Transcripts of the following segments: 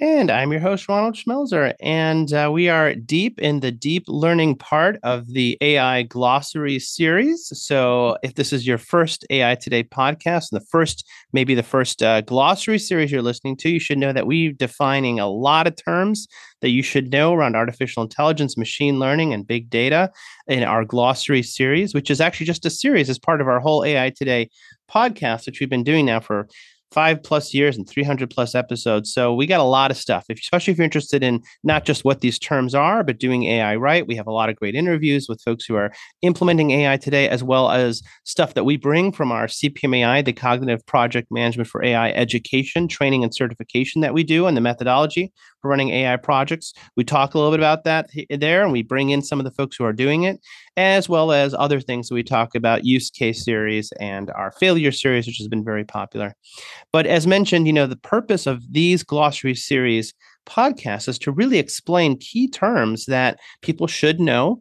And I'm your host, Ronald Schmelzer. And uh, we are deep in the deep learning part of the AI glossary series. So, if this is your first AI Today podcast and the first, maybe the first uh, glossary series you're listening to, you should know that we're defining a lot of terms that you should know around artificial intelligence, machine learning, and big data in our glossary series, which is actually just a series as part of our whole AI Today podcast, which we've been doing now for five plus years and 300 plus episodes. So we got a lot of stuff, if, especially if you're interested in not just what these terms are, but doing AI right. We have a lot of great interviews with folks who are implementing AI today, as well as stuff that we bring from our CPMAI, the Cognitive Project Management for AI education, training, and certification that we do, and the methodology for running AI projects. We talk a little bit about that there, and we bring in some of the folks who are doing it, as well as other things we talk about, use case series and our failure series, which has been very popular. But as mentioned, you know, the purpose of these glossary series podcasts is to really explain key terms that people should know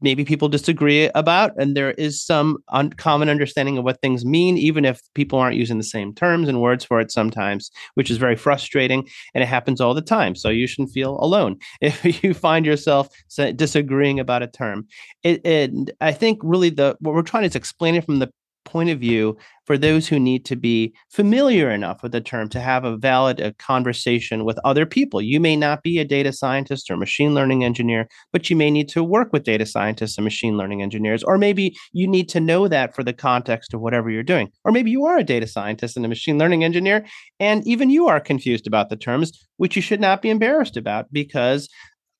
maybe people disagree about and there is some uncommon understanding of what things mean even if people aren't using the same terms and words for it sometimes which is very frustrating and it happens all the time so you shouldn't feel alone if you find yourself disagreeing about a term. It, it i think really the what we're trying to is explain it from the point of view for those who need to be familiar enough with the term to have a valid a conversation with other people. You may not be a data scientist or machine learning engineer, but you may need to work with data scientists and machine learning engineers, or maybe you need to know that for the context of whatever you're doing. Or maybe you are a data scientist and a machine learning engineer, and even you are confused about the terms, which you should not be embarrassed about because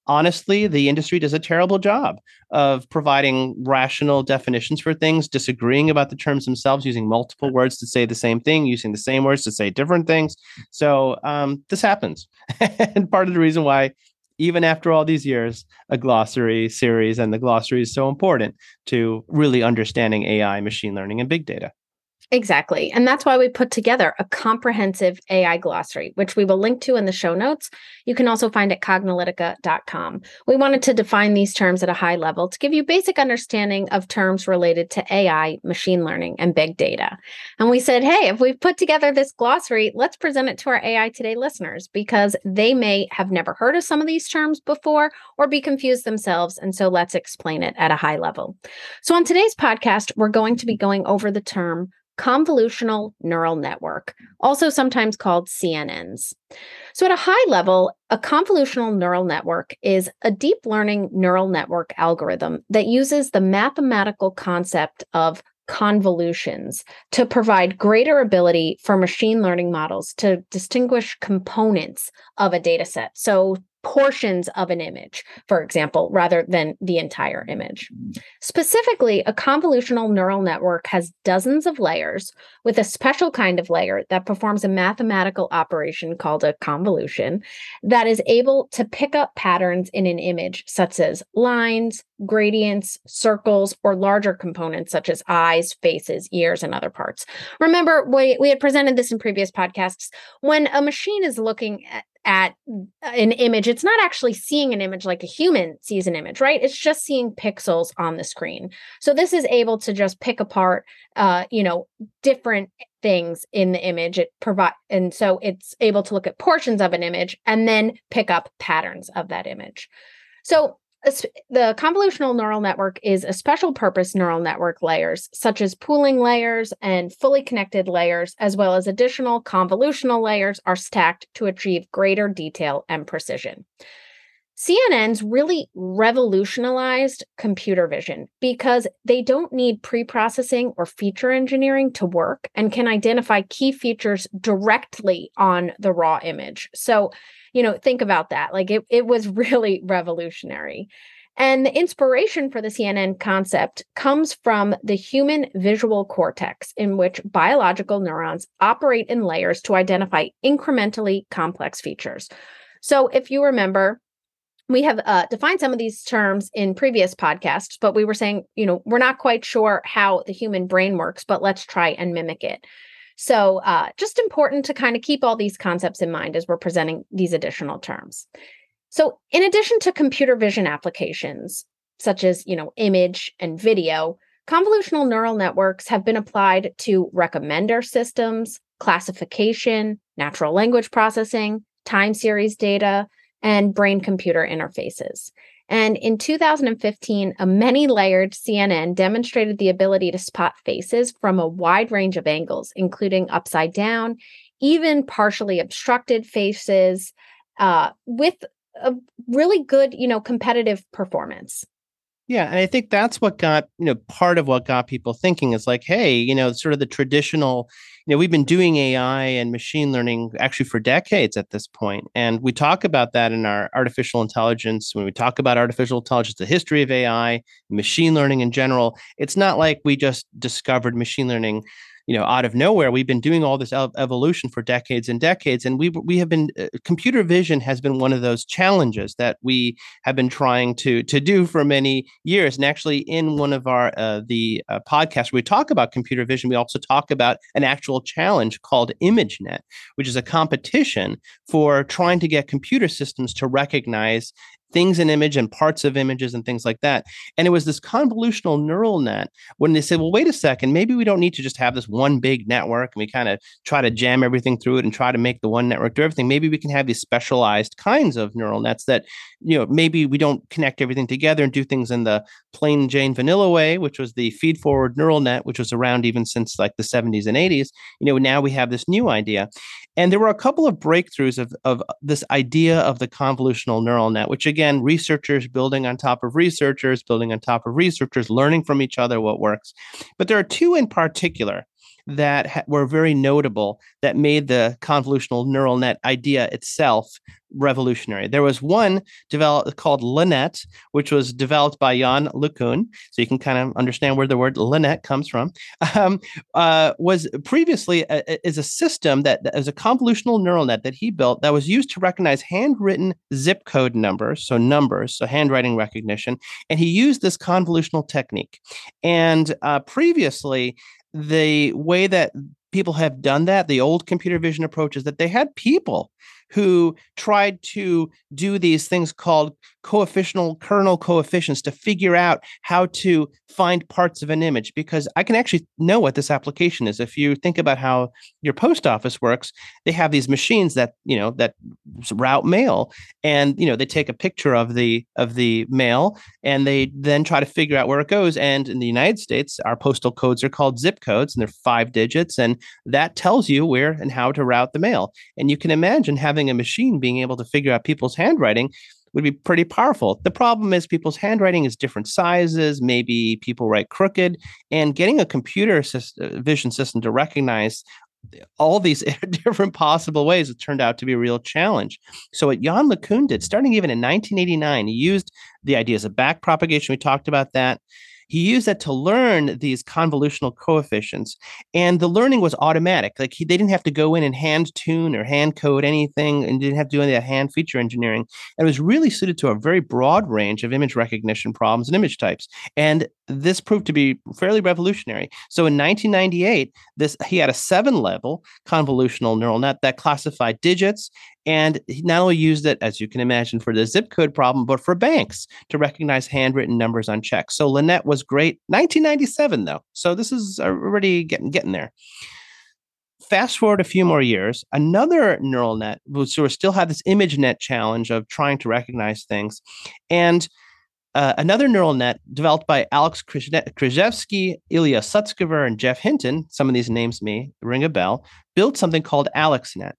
honestly, the industry does a terrible job of providing rational definitions for things, disagreeing about the terms themselves, using multiple words to say the same thing, using the same words to say different things. So um, this happens. and part of the reason why, even after all these years, a glossary series and the glossary is so important to really understanding AI, machine learning, and big data. Exactly. And that's why we put together a comprehensive AI glossary, which we will link to in the show notes. You can also find at cognilytica.com. We wanted to define these terms at a high level to give you basic understanding of terms related to AI, machine learning, and big data. And we said, hey, if we've put together this glossary, let's present it to our AI Today listeners because they may have never heard of some of these terms before or be confused themselves. And so let's explain it at a high level. So on today's podcast, we're going to be going over the term convolutional neural network, also sometimes called CNNs. So, at a high level, a convolutional neural network is a deep learning neural network algorithm that uses the mathematical concept of convolutions to provide greater ability for machine learning models to distinguish components of a data set. So, portions of an image, for example, rather than the entire image. Specifically, a convolutional neural network has dozens of layers with a special kind of layer that performs a mathematical operation called a convolution that is able to pick up patterns in an image, such as lines, gradients, circles, or larger components such as eyes, faces, ears, and other parts. Remember, we, we had presented this in previous podcasts. When a machine is looking at, at an image, it's not actually seeing an image like a human sees an image, right? It's just seeing pixels on the screen. So this is able to just pick apart, uh, you know, different things in the image. It provide, and so it's able to look at portions of an image and then pick up patterns of that image. So the convolutional neural network is a special purpose neural network layers, such as pooling layers and fully connected layers, as well as additional convolutional layers, are stacked to achieve greater detail and precision. CNNs really revolutionized computer vision because they don't need pre processing or feature engineering to work and can identify key features directly on the raw image. So you know, think about that. Like it, it was really revolutionary. And the inspiration for the CNN concept comes from the human visual cortex, in which biological neurons operate in layers to identify incrementally complex features. So, if you remember, we have uh, defined some of these terms in previous podcasts, but we were saying, you know, we're not quite sure how the human brain works, but let's try and mimic it. So, uh, just important to kind of keep all these concepts in mind as we're presenting these additional terms. So, in addition to computer vision applications, such as, you know, image and video, convolutional neural networks have been applied to recommender systems, classification, natural language processing, time series data, and brain computer interfaces. And in 2015, a many layered CNN demonstrated the ability to spot faces from a wide range of angles, including upside down, even partially obstructed faces, uh, with a really good, you know, competitive performance. Yeah, and I think that's what got, you know, part of what got people thinking is like, hey, you know, sort of the traditional, you know, we've been doing AI and machine learning actually for decades at this point. And we talk about that in our artificial intelligence. When we talk about artificial intelligence, the history of AI, machine learning in general, it's not like we just discovered machine learning you know out of nowhere we've been doing all this evolution for decades and decades and we we have been uh, computer vision has been one of those challenges that we have been trying to to do for many years and actually in one of our uh, the uh, podcasts we talk about computer vision we also talk about an actual challenge called ImageNet which is a competition for trying to get computer systems to recognize things in image and parts of images and things like that. And it was this convolutional neural net when they said, well, wait a second, maybe we don't need to just have this one big network and we kind of try to jam everything through it and try to make the one network do everything. Maybe we can have these specialized kinds of neural nets that, you know, maybe we don't connect everything together and do things in the plain Jane vanilla way, which was the feed forward neural net, which was around even since like the 70s and 80s. You know, now we have this new idea. And there were a couple of breakthroughs of, of this idea of the convolutional neural net, which again, researchers building on top of researchers, building on top of researchers, learning from each other what works. But there are two in particular that ha- were very notable that made the convolutional neural net idea itself revolutionary. There was one developed called LeNet, which was developed by Yann LeCun. So you can kind of understand where the word LeNet comes from. Um, uh, was previously a, a, is a system that, that is a convolutional neural net that he built that was used to recognize handwritten zip code numbers, so numbers, so handwriting recognition. And he used this convolutional technique. And uh, previously, the way that people have done that, the old computer vision approach is that they had people who tried to do these things called coefficient kernel coefficients to figure out how to find parts of an image because I can actually know what this application is. If you think about how your post office works, they have these machines that, you know, that route mail and, you know, they take a picture of the of the mail and they then try to figure out where it goes and in the United States, our postal codes are called zip codes and they're 5 digits and that tells you where and how to route the mail. And you can imagine having a machine being able to figure out people's handwriting would be pretty powerful. The problem is people's handwriting is different sizes. Maybe people write crooked, and getting a computer uh, vision system to recognize all these different possible ways it turned out to be a real challenge. So what Yann LeCun did, starting even in 1989, he used the ideas of back propagation. We talked about that. He used that to learn these convolutional coefficients, and the learning was automatic. Like he, they didn't have to go in and hand tune or hand code anything, and didn't have to do any of that hand feature engineering. And it was really suited to a very broad range of image recognition problems and image types. And this proved to be fairly revolutionary. So in 1998, this he had a seven-level convolutional neural net that classified digits and he not only used it, as you can imagine, for the zip code problem, but for banks to recognize handwritten numbers on checks. So LeNet was great. 1997, though. So this is already getting getting there. Fast forward a few more years, another neural net sort of still had this ImageNet challenge of trying to recognize things. And uh, another neural net developed by Alex Krizhevsky, Ilya Sutskever, and Geoff Hinton, some of these names may ring a bell, built something called AlexNet,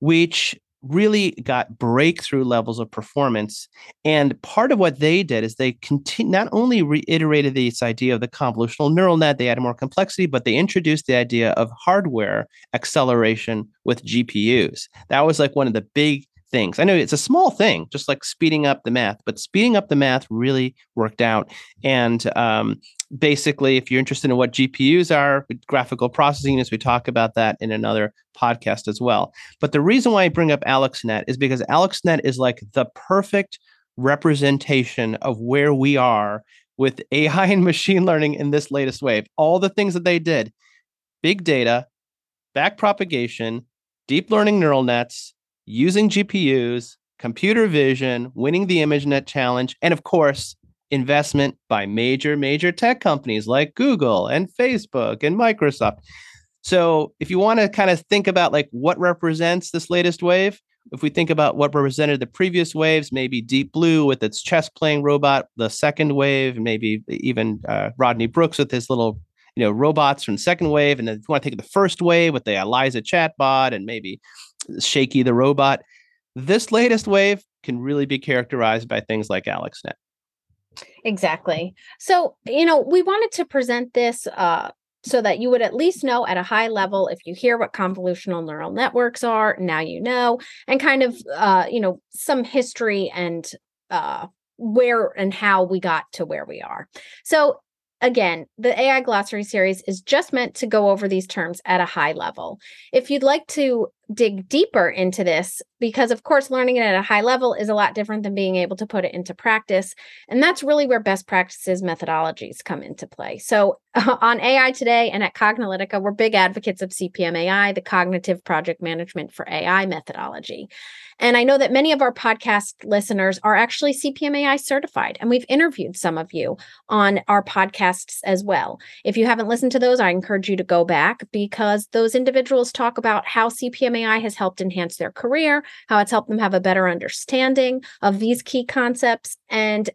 which really got breakthrough levels of performance. And part of what they did is they continue, not only reiterated this idea of the convolutional neural net, they added more complexity, but they introduced the idea of hardware acceleration with GPUs. That was like one of the big things. I know it's a small thing, just like speeding up the math, but speeding up the math really worked out. And um, basically, if you're interested in what GPUs are, graphical processing units, we talk about that in another podcast as well. But the reason why I bring up AlexNet is because AlexNet is like the perfect representation of where we are with AI and machine learning in this latest wave. All the things that they did big data, back propagation, deep learning neural nets, using GPUs, computer vision, winning the ImageNet challenge, and of course, investment by major, major tech companies like Google and Facebook and Microsoft. So if you want to kind of think about like what represents this latest wave, if we think about what represented the previous waves, maybe Deep Blue with its chess playing robot, the second wave, maybe even uh, Rodney Brooks with his little you know robots from the second wave, and then if you want to take the first wave with the Eliza chatbot and maybe Shaky the robot, this latest wave can really be characterized by things like AlexNet. Exactly. So, you know, we wanted to present this uh, so that you would at least know at a high level if you hear what convolutional neural networks are, now you know, and kind of, uh, you know, some history and uh, where and how we got to where we are. So, again, the AI glossary series is just meant to go over these terms at a high level. If you'd like to dig deeper into this, because of course, learning it at a high level is a lot different than being able to put it into practice. And that's really where best practices methodologies come into play. So, uh, on AI Today and at Cognilytica, we're big advocates of CPM AI, the cognitive project management for AI methodology. And I know that many of our podcast listeners are actually CPMAI certified, and we've interviewed some of you on our podcasts as well. If you haven't listened to those, I encourage you to go back because those individuals talk about how CPMAI has helped enhance their career, how it's helped them have a better understanding of these key concepts, and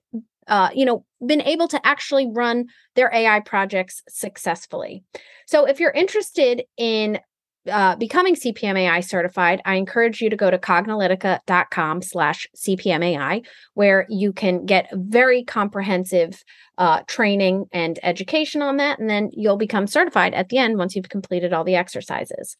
uh, you know, been able to actually run their AI projects successfully. So, if you're interested in uh, becoming CPMAI certified, I encourage you to go to cognilytica.com slash CPMAI, where you can get very comprehensive uh, training and education on that. And then you'll become certified at the end once you've completed all the exercises.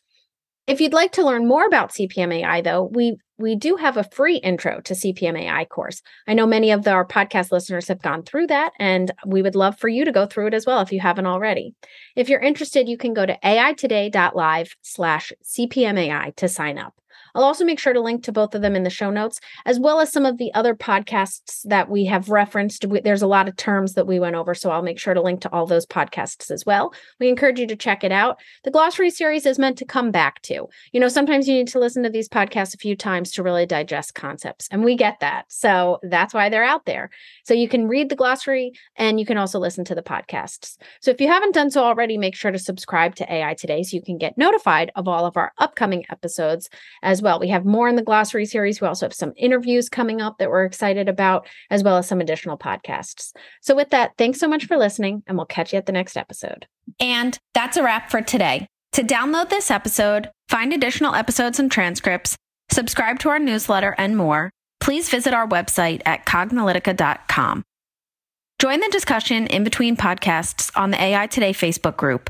If you'd like to learn more about CPMAI, though, we we do have a free intro to CPMAI course. I know many of the, our podcast listeners have gone through that, and we would love for you to go through it as well if you haven't already. If you're interested, you can go to aitoday.live slash CPMAI to sign up. I'll also make sure to link to both of them in the show notes, as well as some of the other podcasts that we have referenced. There's a lot of terms that we went over, so I'll make sure to link to all those podcasts as well. We encourage you to check it out. The glossary series is meant to come back to. You know, sometimes you need to listen to these podcasts a few times to really digest concepts, and we get that. So that's why they're out there. So you can read the glossary and you can also listen to the podcasts. So if you haven't done so already, make sure to subscribe to AI Today so you can get notified of all of our upcoming episodes as well. We have more in the glossary series. We also have some interviews coming up that we're excited about, as well as some additional podcasts. So, with that, thanks so much for listening, and we'll catch you at the next episode. And that's a wrap for today. To download this episode, find additional episodes and transcripts, subscribe to our newsletter, and more, please visit our website at cognilytica.com. Join the discussion in between podcasts on the AI Today Facebook group